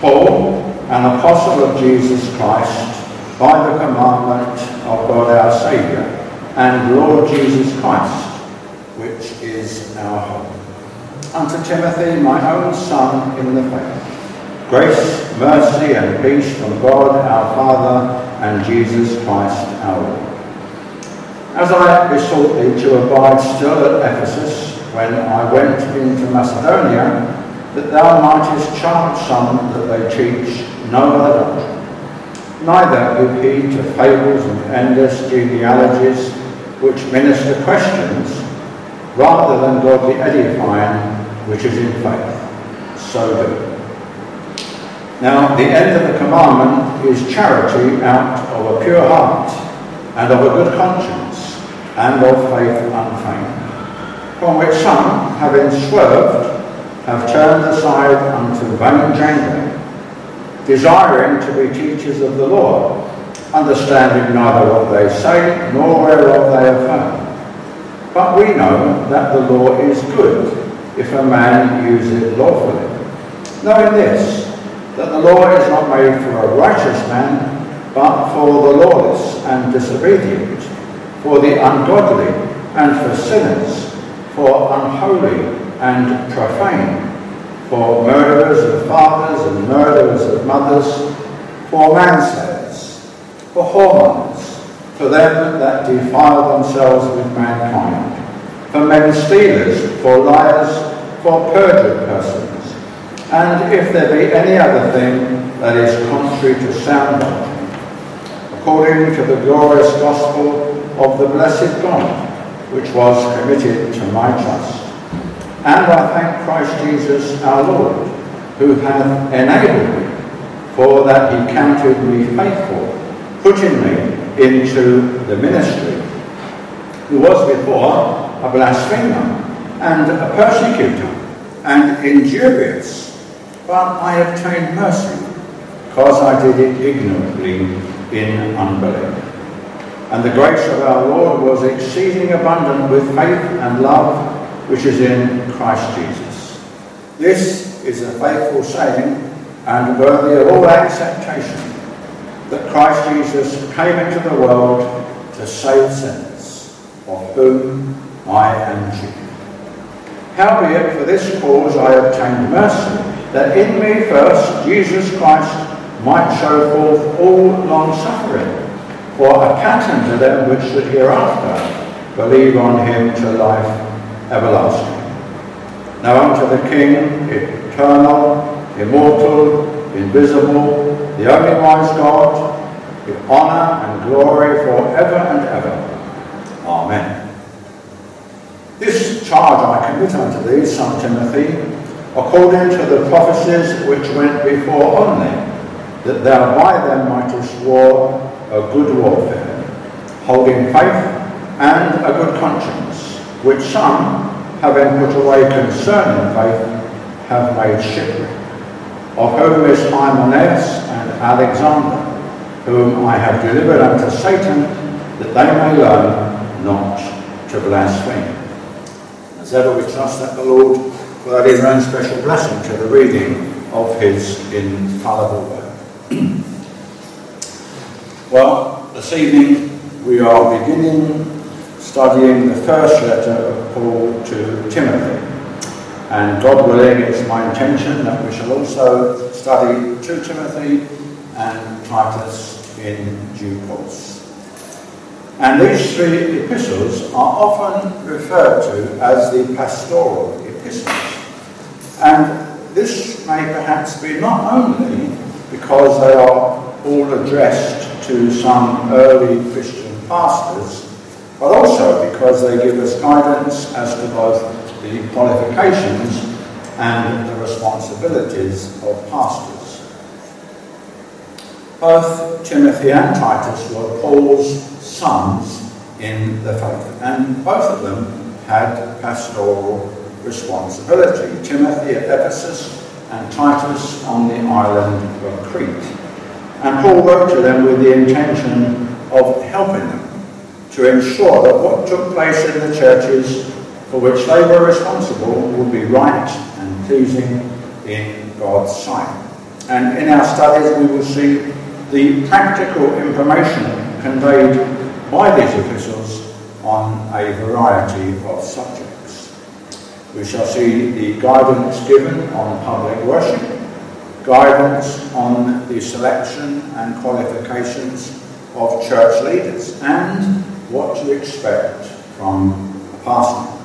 Paul, an apostle of Jesus Christ, by the commandment of God our Saviour and Lord Jesus Christ, which is our hope. Unto Timothy, my own son in the faith, grace, mercy, and peace from God our Father and Jesus Christ our Lord. As I besought thee to abide still at Ephesus when I went into Macedonia, that thou mightest charge some that they teach no other doctrine. Neither give heed to fables and endless genealogies which minister questions rather than godly edifying, which is in faith. So do. Now, the end of the commandment is charity out of a pure heart, and of a good conscience, and of faith unfeigned, from which some, having swerved, have turned aside unto vain jangling, desiring to be teachers of the law, understanding neither what they say nor whereof they affirm. But we know that the law is good if a man use it lawfully. Knowing this, that the law is not made for a righteous man, but for the lawless and disobedient, for the ungodly and for sinners, for unholy and profane, for murderers of fathers and murderers of mothers, for manslayers, for whoremongers, for them that defile themselves with mankind, for men stealers, for liars, for perjured persons, and if there be any other thing that is contrary to sound doctrine, according to the glorious gospel of the blessed God, which was committed to my trust. And I thank Christ Jesus our Lord, who hath enabled me, for that he counted me faithful, putting me into the ministry, who was before a blasphemer and a persecutor and injurious, but I obtained mercy, because I did it ignorantly in unbelief. And the grace of our Lord was exceeding abundant with faith and love which is in Christ Jesus. This is a faithful saying and worthy of all acceptation that Christ Jesus came into the world to save sinners, of whom I am chief. Howbeit, for this cause I obtained mercy, that in me first Jesus Christ might show forth all long suffering, for a pattern to them which should hereafter believe on him to life everlasting. Now unto the King, eternal, immortal, invisible, the only wise God, with honour and glory forever and ever. Amen. This charge I commit unto thee, son Timothy, according to the prophecies which went before on thee, that thou by them mightest war a good warfare, holding faith and a good conscience, which some, having put away concerning faith, have made shipwreck of whom is Hymenaeus and Alexander, whom I have delivered unto Satan, that they may learn not to blaspheme. As ever, we trust that the Lord will add his own special blessing to the reading of his infallible word. well, this evening we are beginning studying the first letter of Paul to Timothy. And God willing, it's my intention that we shall also study 2 Timothy and Titus in due course. And these three epistles are often referred to as the pastoral epistles. And this may perhaps be not only because they are all addressed to some early Christian pastors, but also because they give us guidance as to both the qualifications and the responsibilities of pastors. Both Timothy and Titus were Paul's sons in the faith, and both of them had pastoral responsibility. Timothy at Ephesus and Titus on the island of Crete. And Paul wrote to them with the intention of helping them to ensure that what took place in the churches for which they were responsible would be right and pleasing in God's sight. And in our studies we will see the practical information conveyed by these epistles on a variety of subjects. We shall see the guidance given on public worship, guidance on the selection and qualifications of church leaders, and what to expect from a pastor.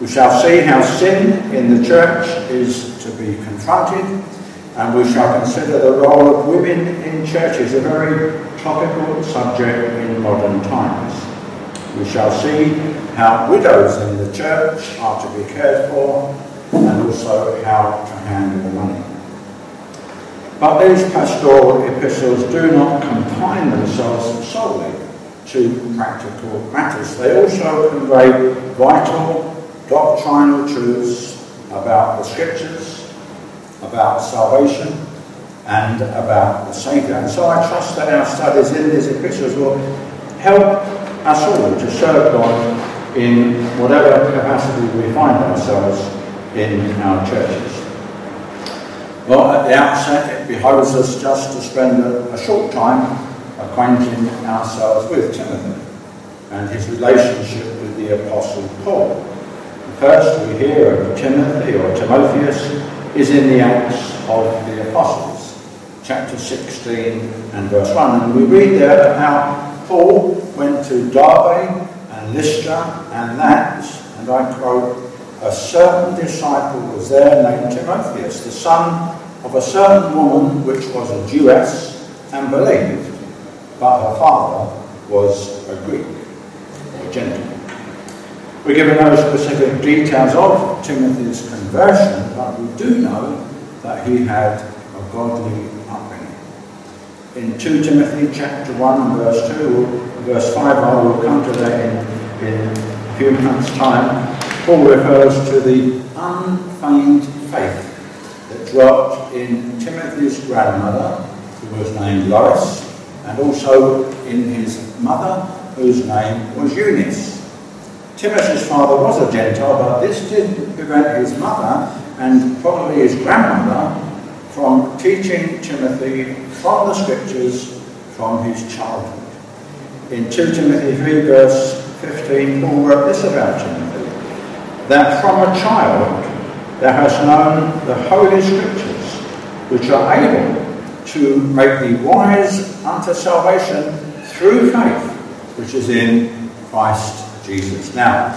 We shall see how sin in the church is to be confronted, and we shall consider the role of women in churches, a very topical subject in modern times. We shall see how widows in the church are to be cared for, and also how to handle money. But these pastoral epistles do not confine themselves solely to practical matters. They also convey vital doctrinal truths about the scriptures, about salvation, and about the Saviour. And so I trust that our studies in these epistles will help us all to serve God in whatever capacity we find ourselves in our churches. Well, at the outset, it behoves us just to spend a, a short time acquainting ourselves with Timothy and his relationship with the Apostle Paul. First, we hear of Timothy or Timotheus is in the Acts of the Apostles, chapter 16 and verse 1. And we read there how Paul went to Derbe and Lystra and that, and I quote, a certain disciple was there named Timotheus, the son of a certain woman which was a Jewess and believed, but her father was a Greek, or gentleman. We're given no specific details of Timothy's conversion, but we do know that he had a godly upbringing. In 2 Timothy chapter 1 verse 2, verse 5, I will come to that in, in a few months' time, Paul refers to the unfeigned faith that dwelt in Timothy's grandmother, who was named Lois, and also in his mother, whose name was Eunice. Timothy's father was a Gentile, but this didn't prevent his mother and probably his grandmother from teaching Timothy from the scriptures from his childhood. In 2 Timothy 3, verse 15, Paul wrote this about Timothy that from a child thou hast known the holy scriptures, which are able to make thee wise unto salvation through faith, which is in Christ Jesus. Now,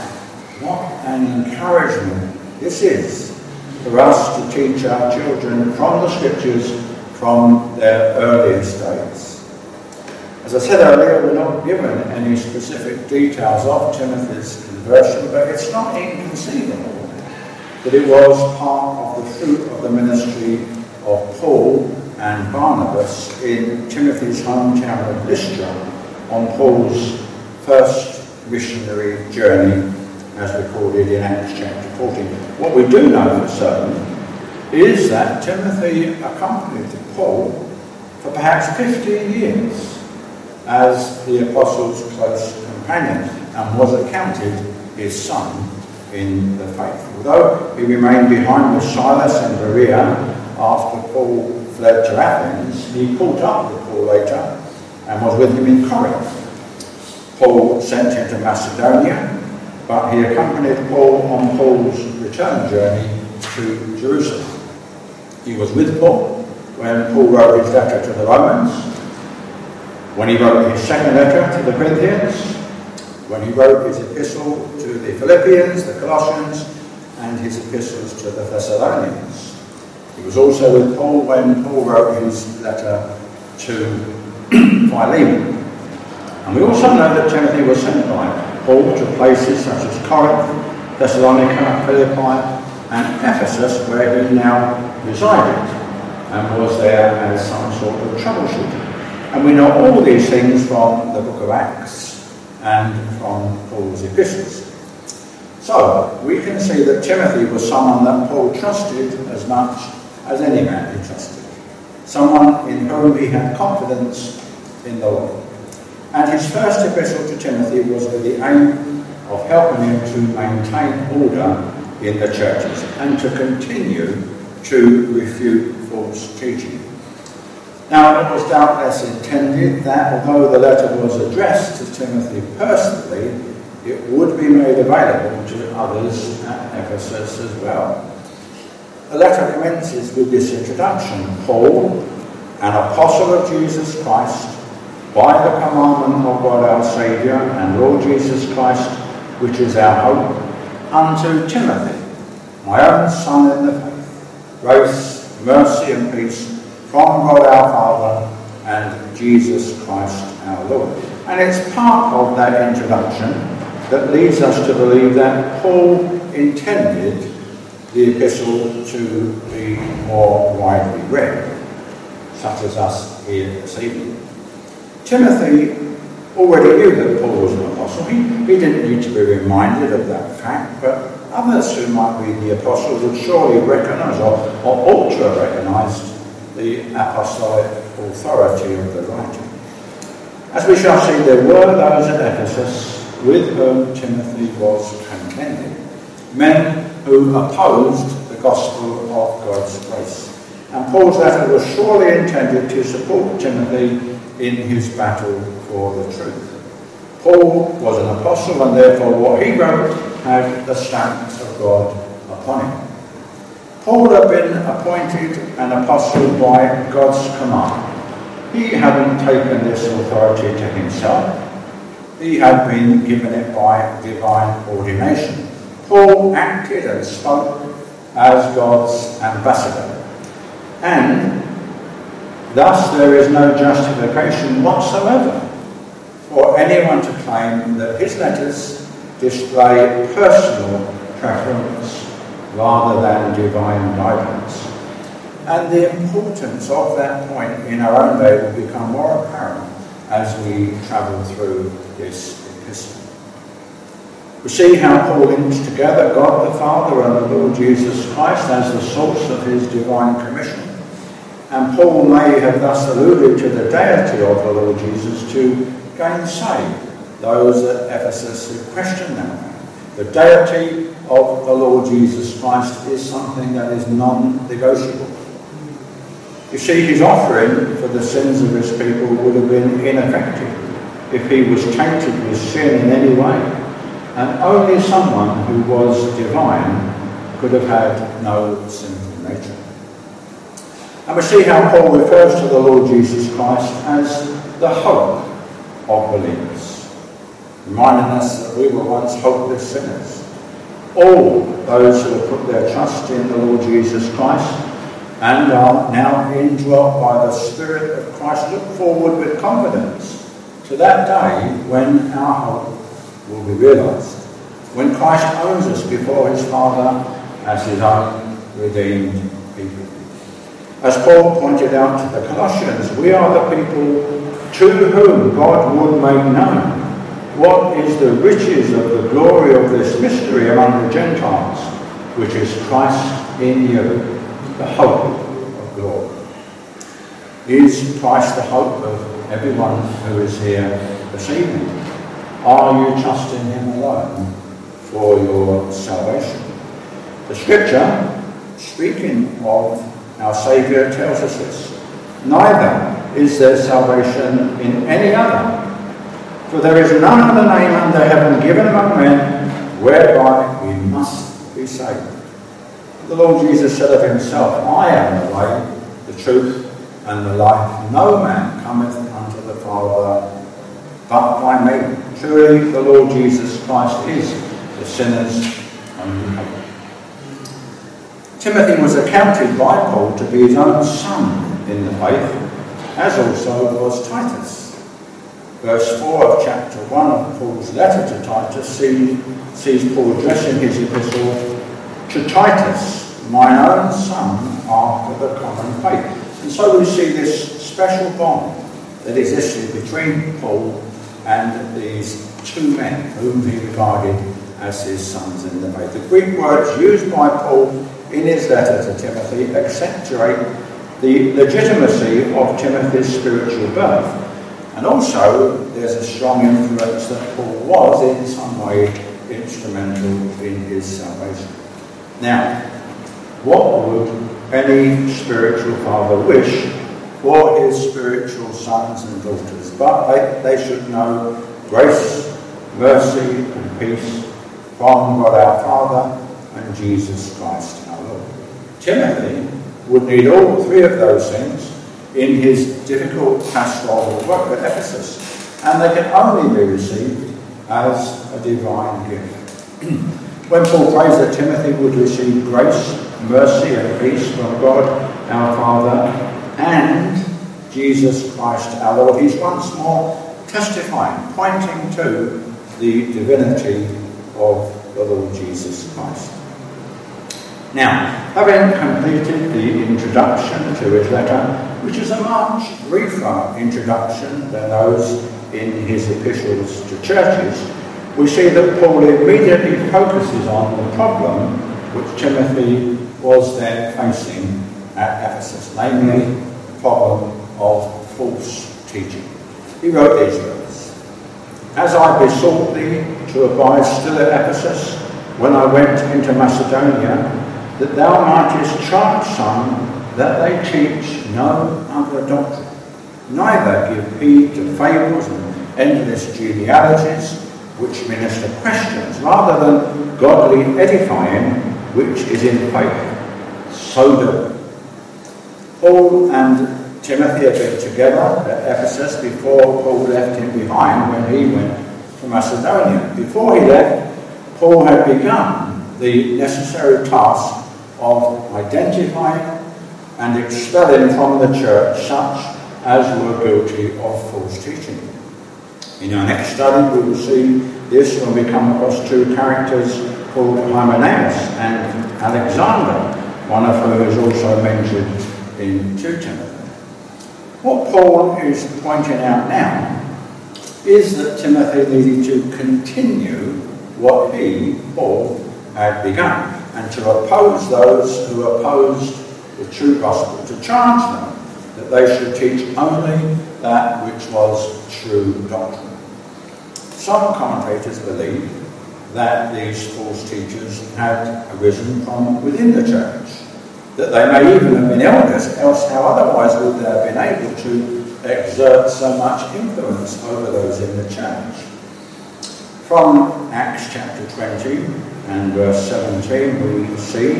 what an encouragement this is for us to teach our children from the scriptures from their earliest days. As I said earlier, we're not given any specific details of Timothy's conversion, but it's not inconceivable that it was part of the fruit of the ministry of Paul and Barnabas in Timothy's hometown of Lystra on Paul's first missionary journey as recorded in Acts chapter 14. What we do know for certain is that Timothy accompanied Paul for perhaps 15 years as the apostle's close companion and was accounted his son in the faith. Although he remained behind with Silas and Berea after Paul fled to Athens, he caught up with Paul later and was with him in Corinth. Paul sent him to Macedonia, but he accompanied Paul on Paul's return journey to Jerusalem. He was with Paul when Paul wrote his letter to the Romans, when he wrote his second letter to the Corinthians, when he wrote his epistle to the Philippians, the Colossians, and his epistles to the Thessalonians. He was also Paul when Paul wrote his letter to Philemon. And we also know that Timothy was sent by Paul to places such as Corinth, Thessalonica, Philippi, and Ephesus, where he now resided and was there as some sort of troubleshooter. And we know all these things from the book of Acts and from Paul's epistles. So, we can see that Timothy was someone that Paul trusted as much as any man he trusted. Someone in whom he had confidence in the Lord. And his first epistle to Timothy was with the aim of helping him to maintain order in the churches and to continue to refute false teaching. Now, it was doubtless intended that although the letter was addressed to Timothy personally, it would be made available to others at Ephesus as well. The letter commences with this introduction Paul, an apostle of Jesus Christ, by the commandment of God our Saviour and Lord Jesus Christ, which is our hope, unto Timothy, my own son in the faith, grace, mercy, and peace from God our Father and Jesus Christ our Lord. And it's part of that introduction that leads us to believe that Paul intended the epistle to be more widely read, such as us here this evening. Timothy already knew that Paul was an apostle. He, he didn't need to be reminded of that fact, but others who might be the apostles would surely recognize or, or have recognized the apostolic authority of the writing. As we shall see, there were those at Ephesus with whom Timothy was contending, men who opposed the gospel of God's grace. And Paul's letter was surely intended to support Timothy in his battle for the truth. Paul was an apostle, and therefore what he wrote had the stamp of God upon it. Paul had been appointed an apostle by God's command. He hadn't taken this authority to himself. He had been given it by divine ordination. Paul acted and spoke as God's ambassador. And thus there is no justification whatsoever for anyone to claim that his letters display personal preference rather than divine guidance. And the importance of that point in our own day will become more apparent as we travel through this epistle. We see how Paul links together God the Father and the Lord Jesus Christ as the source of his divine commission. And Paul may have thus alluded to the deity of the Lord Jesus to gainsay those at Ephesus who question that. The deity of the Lord Jesus Christ is something that is non-negotiable. You see, his offering for the sins of his people would have been ineffective if he was tainted with sin in any way. And only someone who was divine could have had no sinful nature. And we see how Paul refers to the Lord Jesus Christ as the hope of believers reminding us that we were once hopeless sinners. All those who have put their trust in the Lord Jesus Christ and are now indwelt by the Spirit of Christ look forward with confidence to that day when our hope will be realized, when Christ owns us before his Father as his own redeemed people. As Paul pointed out to the Colossians, we are the people to whom God would make known what is the riches of the glory of this mystery among the Gentiles, which is Christ in you, the hope of glory? Is Christ the hope of everyone who is here this evening? Are you trusting Him alone for your salvation? The Scripture, speaking of our Saviour, tells us this. Neither is there salvation in any other for there is none other name under heaven given among men whereby we must be saved. The Lord Jesus said of himself, I am the way, the truth, and the life. No man cometh unto the Father but by me. Truly, the Lord Jesus Christ is the sinner's. Timothy was accounted by Paul to be his own son in the faith, as also was Titus verse 4 of chapter 1 of Paul's letter to Titus see, sees Paul addressing his epistle to Titus, mine own son, after the common faith. And so we see this special bond that existed between Paul and these two men whom he regarded as his sons in the faith. The Greek words used by Paul in his letter to Timothy accentuate the legitimacy of Timothy's spiritual birth. And also, there's a strong influence that Paul was in some way instrumental in his salvation. Now, what would any spiritual father wish for his spiritual sons and daughters? But they, they should know grace, mercy, and peace from God our Father and Jesus Christ our Lord. Timothy would need all three of those things in his difficult pastoral work at Ephesus, and they can only be received as a divine gift. when Paul prays that Timothy would receive grace, mercy, and peace from God our Father and Jesus Christ our Lord, he's once more testifying, pointing to the divinity of the Lord Jesus Christ. Now, having completed the introduction to his letter, which is a much briefer introduction than those in his epistles to churches, we see that Paul immediately focuses on the problem which Timothy was then facing at Ephesus, namely the problem of false teaching. He wrote these words As I besought thee to abide still at Ephesus when I went into Macedonia, that thou mightest charge some that they teach no other doctrine, neither give heed to fables and endless genealogies which minister questions, rather than godly edifying which is in faith. So do. Paul and Timothy had been together at Ephesus before Paul left him behind when he went to Macedonia. Before he left, Paul had begun the necessary task of identifying and expelling from the church such as were guilty of false teaching. In our next study, we will see this when we come across two characters called Hymenaeus and Alexander, one of whom is also mentioned in 2 Timothy. What Paul is pointing out now is that Timothy needed to continue what he, Paul, had begun and to oppose those who opposed the true gospel, to charge them that they should teach only that which was true doctrine. Some commentators believe that these false teachers had arisen from within the church, that they may even have been elders, else how otherwise would they have been able to exert so much influence over those in the church? From Acts chapter 20, and verse 17, we see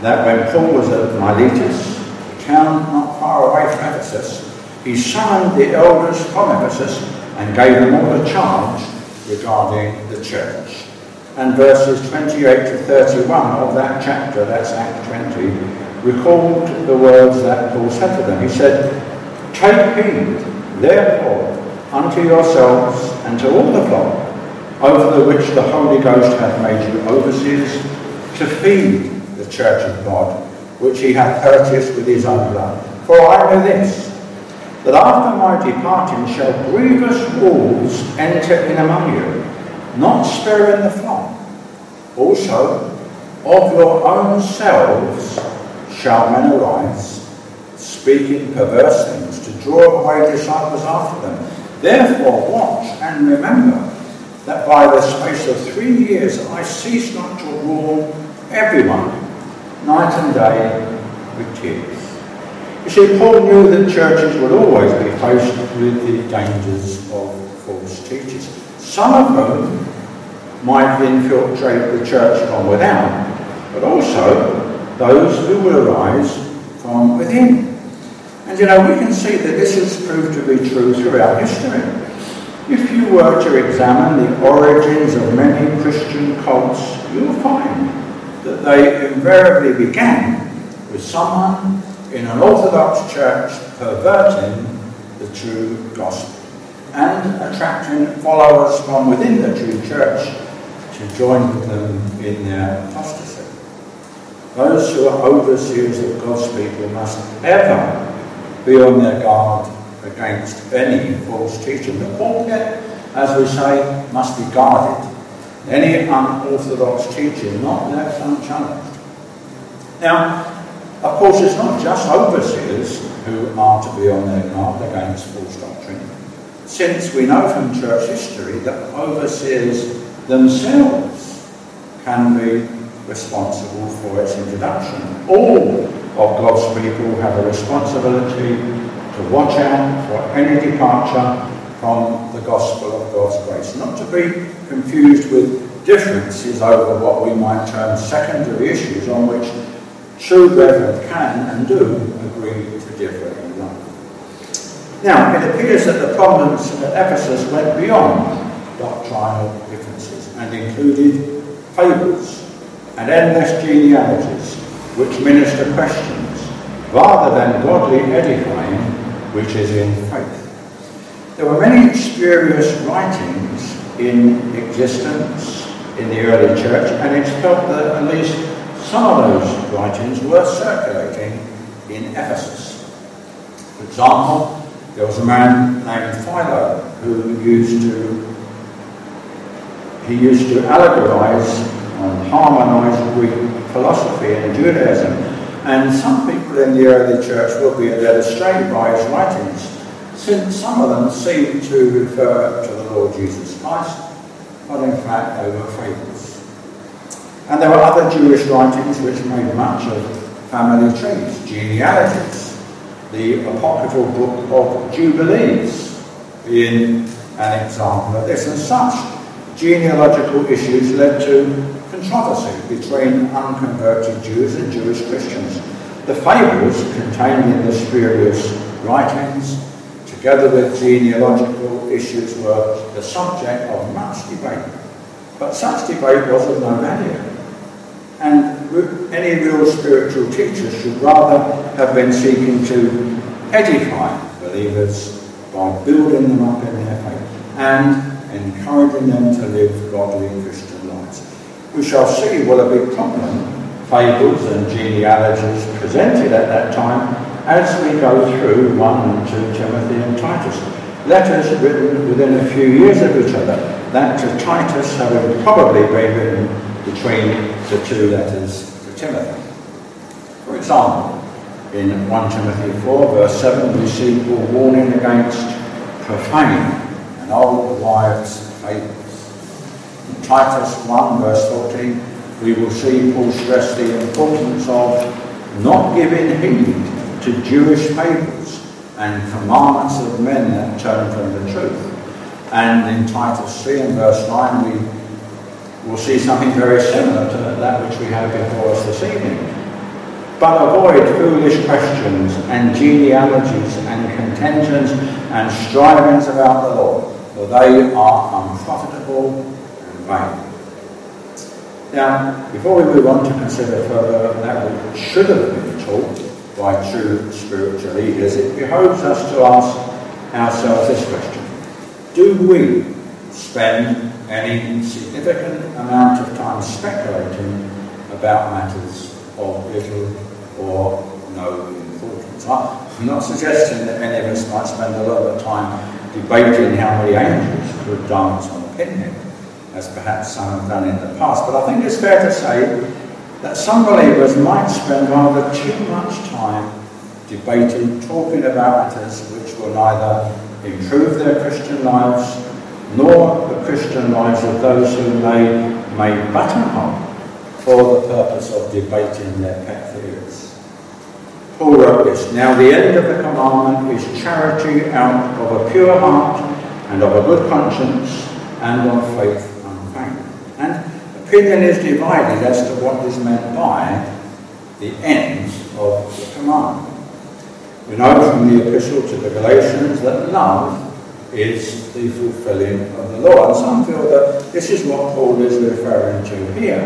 that when Paul was at Miletus, a town not far away from Ephesus, he summoned the elders from Ephesus and gave them all a charge regarding the church. And verses 28 to 31 of that chapter, that's Act 20, recalled the words that Paul said to them. He said, Take heed, therefore, unto yourselves and to all the flock over the which the Holy Ghost hath made you overseers, to feed the church of God, which he hath purchased with his own blood. For I know this, that after my departing shall grievous wolves enter in among you, not sparing the flock. Also, of your own selves shall men arise, speaking perverse things, to draw away disciples after them. Therefore, watch and remember that by the space of three years I ceased not to warn everyone, night and day, with tears. You see, Paul knew that churches would always be faced with the dangers of false teachers, some of whom might infiltrate the church from without, but also those who will arise from within. And you know, we can see that this has proved to be true throughout history. If you were to examine the origins of many Christian cults, you'll find that they invariably began with someone in an Orthodox church perverting the true gospel and attracting followers from within the true church to join with them in their apostasy. Those who are overseers of God's people must ever be on their guard against any false teaching. The pulpit, as we say, must be guarded. any unorthodox teaching not left unchallenged. Now, of course, it's not just overseers who are to be on their guard against false doctrine, since we know from church history that overseers themselves can be responsible for its introduction. All of God's people have a responsibility to watch out for any departure from the gospel of God's grace, not to be confused with differences over what we might term secondary issues on which true brethren can and do agree to differ in love. Now, it appears that the problems at Ephesus went beyond doctrinal and included fables and endless genealogies which minister questions rather than godly edifying which is in faith. There were many spurious writings in existence in the early church, and it's felt that at least some of those writings were circulating in Ephesus. For example, there was a man named Philo who used to he used to allegorize and harmonize Greek philosophy and Judaism. And some people in the early church will be led astray by his writings since some of them seem to refer to the Lord Jesus Christ, but in fact they were fables. And there were other Jewish writings which made much of family trees, genealogies, the apocryphal book of Jubilees being an example of this. And such genealogical issues led to controversy between unconverted Jews and Jewish Christians. The fables contained in the spurious writings together with genealogical issues, were the subject of much debate. But such debate was of no value. And any real spiritual teacher should rather have been seeking to edify believers by building them up in their faith and encouraging them to live godly Christian lives. We shall see what a big problem fables and genealogies presented at that time as we go through 1 and 2 Timothy and Titus. Letters written within a few years of each other. That to Titus having probably been written between the two letters to Timothy. For example, in 1 Timothy 4, verse 7, we see Paul warning against profane and old wives' fables. In Titus 1, verse 14, we will see Paul stress the importance of not giving heed to Jewish fables and commandments of men that turn from the truth. And in Titus 3 and verse 9, we will see something very similar to that which we have before us this evening. But avoid foolish questions and genealogies and contentions and strivings about the law, for they are unprofitable and vain. Now, before we move on to consider further that which should have been taught, by true spiritual leaders, it behoves us to ask ourselves this question. Do we spend any significant amount of time speculating about matters of little or no importance? I'm not suggesting that any of us might spend a lot of time debating how many angels could dance on a pinhead, as perhaps some have done in the past, but I think it's fair to say that some believers might spend rather too much time debating, talking about matters which will neither improve their Christian lives nor the Christian lives of those whom they may buttonhole for the purpose of debating their pet. Paul wrote this, Now the end of the commandment is charity out of a pure heart and of a good conscience and of faith unfeigned. And opinion is divided as to what is meant by the end of the command. We know from the epistle to the Galatians that love is the fulfilling of the law. And some feel that this is what Paul is referring to here.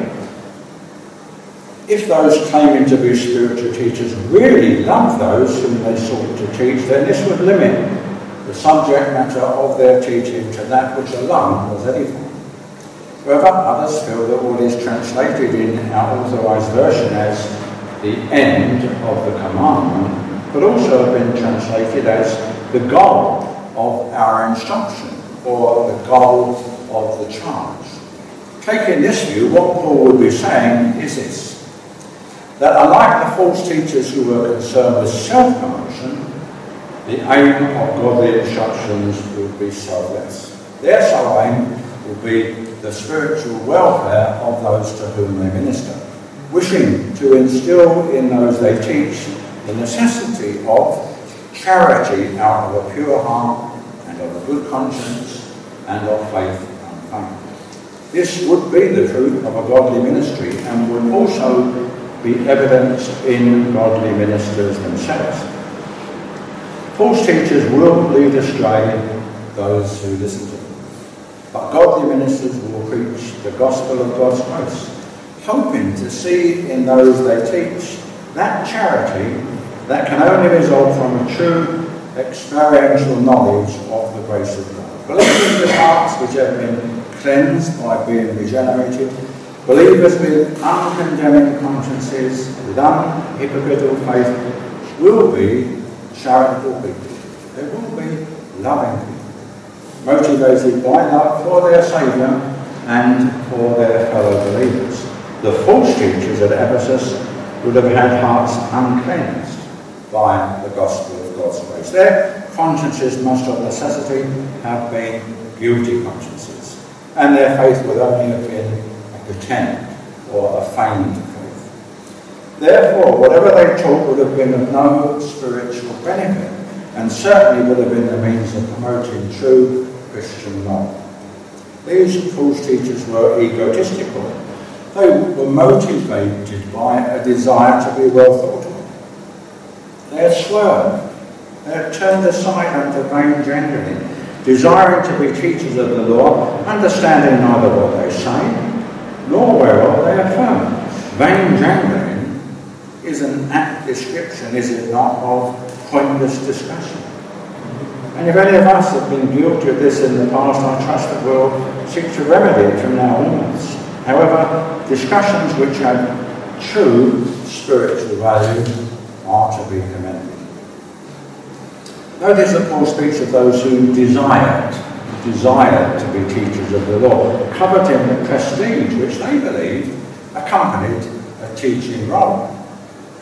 If those claiming to be spiritual teachers really love those whom they sought to teach, then this would limit the subject matter of their teaching to that which alone was edifying. However, others feel that what is translated in our authorized version as the end of the commandment could also have been translated as the goal of our instruction or the goal of the charge. Taking this view, what Paul would be saying is this that unlike the false teachers who were concerned with self promotion, the aim of godly instructions would be selfless. Their sole aim would be the spiritual welfare of those to whom they minister, wishing to instill in those they teach the necessity of charity out of a pure heart and of a good conscience and of faith unfeigned. This would be the fruit of a godly ministry and would also be evidenced in godly ministers themselves. False teachers will lead astray those who listen to them. But godly ministers will preach the gospel of God's grace, hoping to see in those they teach that charity that can only result from a true experiential knowledge of the grace of God. Believers with hearts which have been cleansed by being regenerated, believers with uncondemning consciences, with unhypocritical faith, will be charitable people. They will be loving people, motivated by love for their Saviour and for their fellow believers. The false teachers at Ephesus would have had hearts uncleansed by the gospel of God's grace. Their consciences must of necessity have been guilty consciences, and their faith would only have been pretend or a feigned faith. Therefore, whatever they taught would have been of no spiritual benefit, and certainly would have been the means of promoting true Christian love. These false teachers were egotistical. They were motivated by a desire to be well thought of they had swerved. They had turned aside unto vain jangling, desiring to be teachers of the law, understanding neither what they say, nor whereof they affirm. Vain jangling is an apt description, is it not, of pointless discussion. And if any of us have been guilty of this in the past, I trust that we'll seek to remedy it from now onwards. However, discussions which have true spiritual value are to be commended. Notice that Paul speaks of those who desired, desired to be teachers of the law, coveting the prestige which they believed accompanied a teaching role.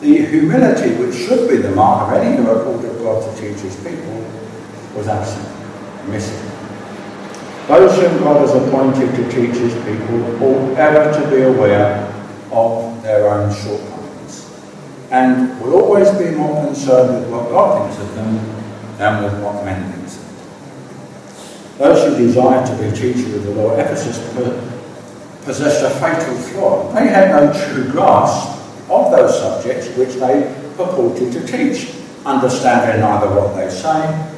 The humility which should be the mark of any who are called of God to teach his people was absent, missing. Those whom God has appointed to teach his people ought ever to be aware of their own shortcomings and will always be more concerned with what God thinks of them than with what men think. Those who desired to be teachers of the law, Ephesus possessed a fatal flaw. They had no true grasp of those subjects which they purported to teach, understanding neither what they say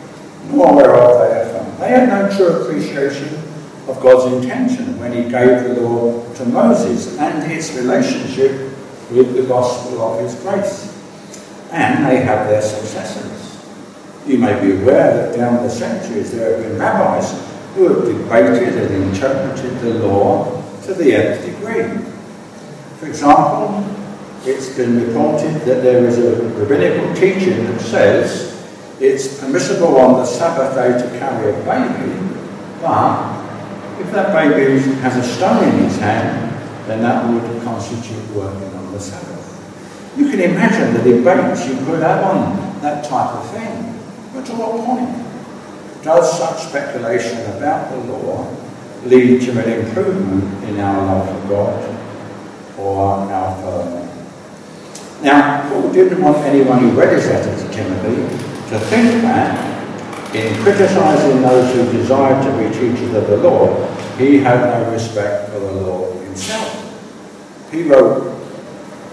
nor whereof they affirm. They had no true appreciation of God's intention when he gave the law to Moses and its relationship with the gospel of his grace. And they have their successors. You may be aware that down the centuries there have been rabbis who have debated and interpreted the law to the nth degree. For example, it's been reported that there is a rabbinical teaching that says it's permissible on the Sabbath day to carry a baby, but if that baby has a stone in his hand, then that would constitute working on the Sabbath. You can imagine the debates you could have on that type of thing. To what point? Does such speculation about the law lead to an improvement in our love for God or our fellow? Now, Paul didn't want anyone who read his letter to Timothy to think that in criticising those who desired to be teachers of the law, he had no respect for the law himself. He wrote,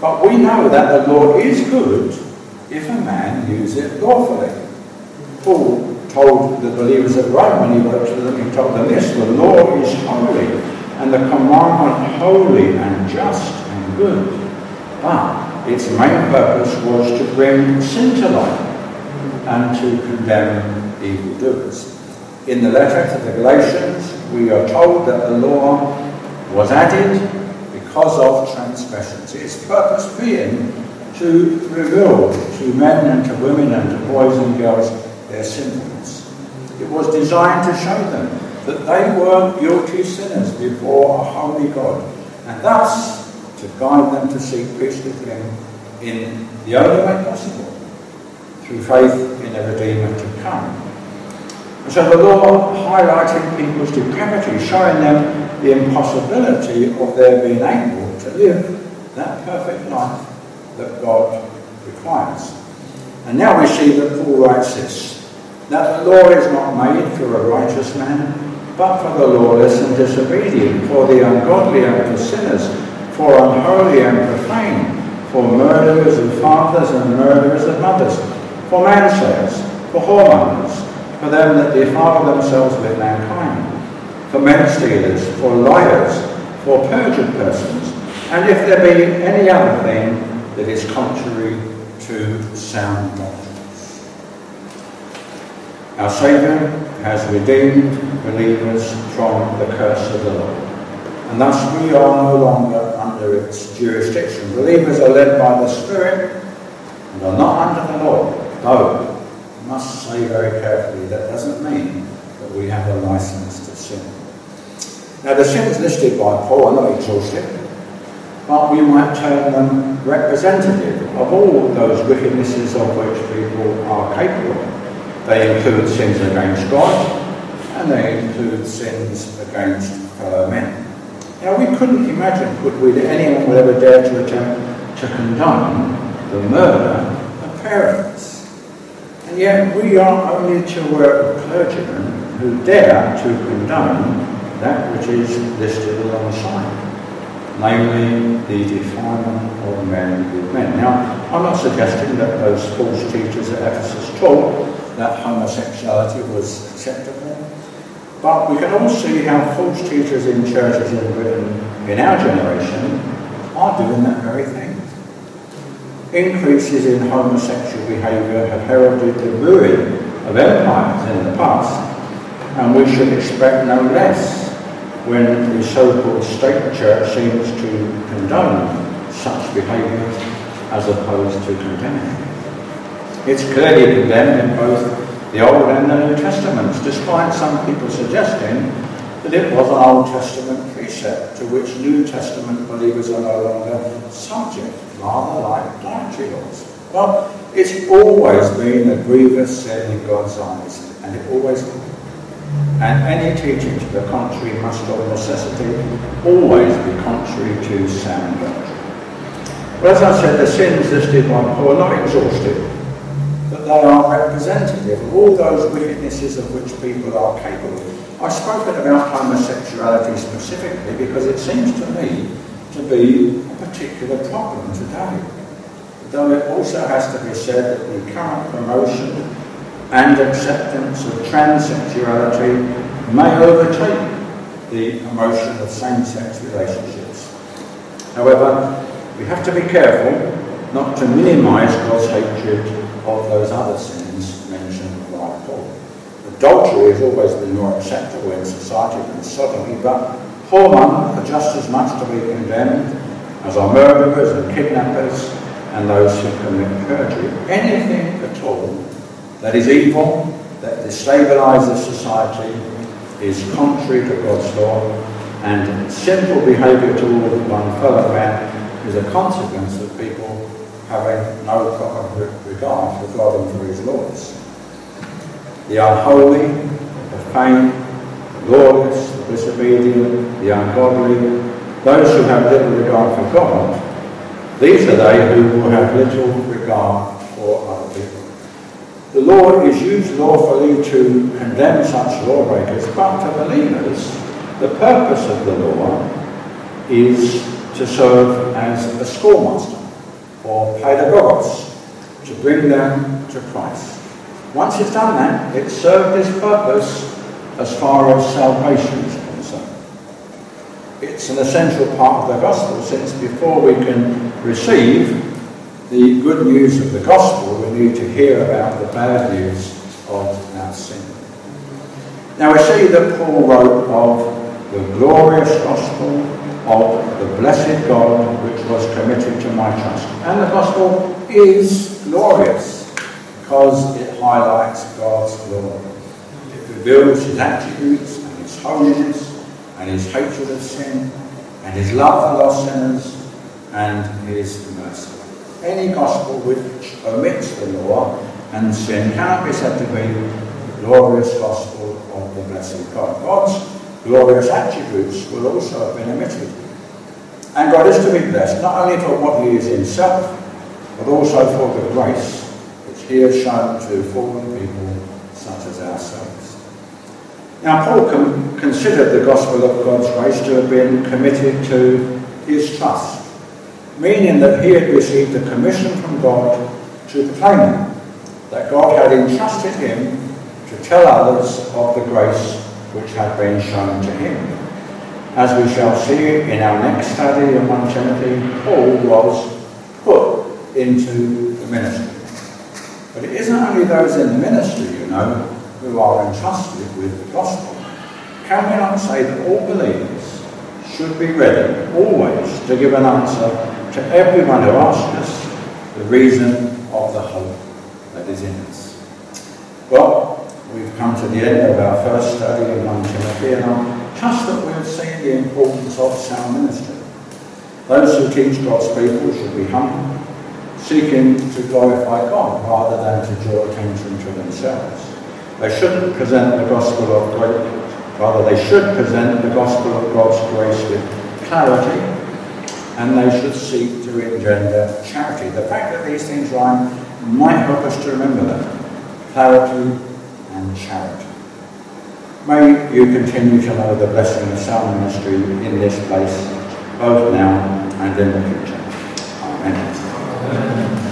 But we know that the law is good if a man use it lawfully. Paul told the believers at Rome when he wrote to them, he told them this, the law is holy, and the commandment holy and just and good. But its main purpose was to bring sin to light and to condemn evildoers. In the letter to the Galatians, we are told that the law was added because of transgressions. Its purpose being to reveal to men and to women and to boys and girls their sinfulness. It was designed to show them that they were guilty sinners before a holy God, and thus to guide them to seek peace with Him in the only way possible, through faith in a Redeemer to come. And so the law highlighted people's depravity, showing them the impossibility of their being able to live that perfect life that God requires. And now we see that Paul writes this, that the law is not made for a righteous man, but for the lawless and disobedient, for the ungodly and for sinners, for unholy and profane, for murderers and fathers and murderers of mothers, for manslayers, for whoremongers, for them that defile themselves with mankind, for men stealers, for liars, for perjured persons, and if there be any other thing that is contrary to sound doctrines. Our Saviour has redeemed believers from the curse of the law, and thus we are no longer under its jurisdiction. Believers are led by the Spirit and are not under the law, though I must say very carefully that doesn't mean that we have a license to sin. Now the sins listed by Paul are not exhaustive but we might term them representative of all those wickednesses of which people are capable. They include sins against God, and they include sins against fellow men. Now, we couldn't imagine, could we, that anyone would ever dare to attempt to condone the murder of parents. And yet, we are only to work with clergymen who dare to condone that which is listed alongside namely the defilement of men with men. Now, I'm not suggesting that those false teachers at Ephesus taught that homosexuality was acceptable, but we can all see how false teachers in churches in Britain in our generation are doing that very thing. Increases in homosexual behaviour have heralded the ruin of empires in the past, and we should expect no less when the so-called state church seems to condone such behaviour as opposed to condemning. It's clearly condemned in both the Old and the New Testaments, despite some people suggesting that it was an Old Testament precept to which New Testament believers are no longer subject, rather like dietary laws. Well, it's always been a grievous sin in God's eyes, and it always will and any teaching to the contrary must of necessity always be contrary to sound doctrine. Well, as I said, the sins listed by Paul are not exhaustive, they are representative of all those wickednesses of which people are capable. I've spoken about homosexuality specifically because it seems to me to be a particular problem today. Though it also has to be said that the current promotion and acceptance of transsexuality may overtake the promotion of same-sex relationships. However, we have to be careful not to minimise God's hatred of those other sins mentioned by Paul. Adultery has always been more acceptable in society than sodomy, but whoremonger are just as much to be condemned as are murderers and kidnappers and those who commit perjury. Anything at all that is evil, that destabilizes society, is contrary to God's law, and sinful behavior toward one fellow man is a consequence of people having no proper regard for God and for his laws. The unholy, the profane, the lawless, the disobedient, the ungodly, those who have little regard for God, these are they who will have little regard for other people. The law is used lawfully to condemn such lawbreakers, but to believers, the purpose of the law is to serve as a schoolmaster or pedagogos, to bring them to Christ. Once it's done that, it's served its purpose as far as salvation is concerned. It's an essential part of the gospel since before we can receive the good news of the gospel, we need to hear about the bad news of our sin. Now we see that Paul wrote of the glorious gospel of the blessed God which was committed to my trust. And the gospel is glorious because it highlights God's glory. It reveals his attributes and his holiness and His hatred of sin and His love for lost sinners and His mercy. Any gospel which omits the law and sin cannot be said to be the glorious gospel of the blessed God. God's glorious attributes will also have been omitted. And God is to be blessed not only for what he is himself, but also for the grace which he has shown to fallen people such as ourselves. Now, Paul com- considered the gospel of God's grace to have been committed to his trust, meaning that he had received a commission from God to proclaim it, that God had entrusted him to tell others of the grace which had been shown to him. As we shall see in our next study in 1 Timothy, Paul was put into the ministry. But it isn't only those in the ministry, you know, who are entrusted with the gospel. Can we not say that all believers should be ready always to give an answer to everyone who asks us the reason of the hope that is in us? Well, we've come to the end of our first study in 1 Timothy, and I trust that we've seen the importance of sound ministry. Those who teach God's people should be humble, seeking to glorify God rather than to draw attention to themselves. They shouldn't present the gospel of grace, rather they should present the gospel of God's grace with clarity, and they should seek to engender charity. The fact that these things rhyme might help us to remember that. Clarity and charity. May you continue to know the blessing of sound ministry in this place, both now and in the future. Amen. Amen.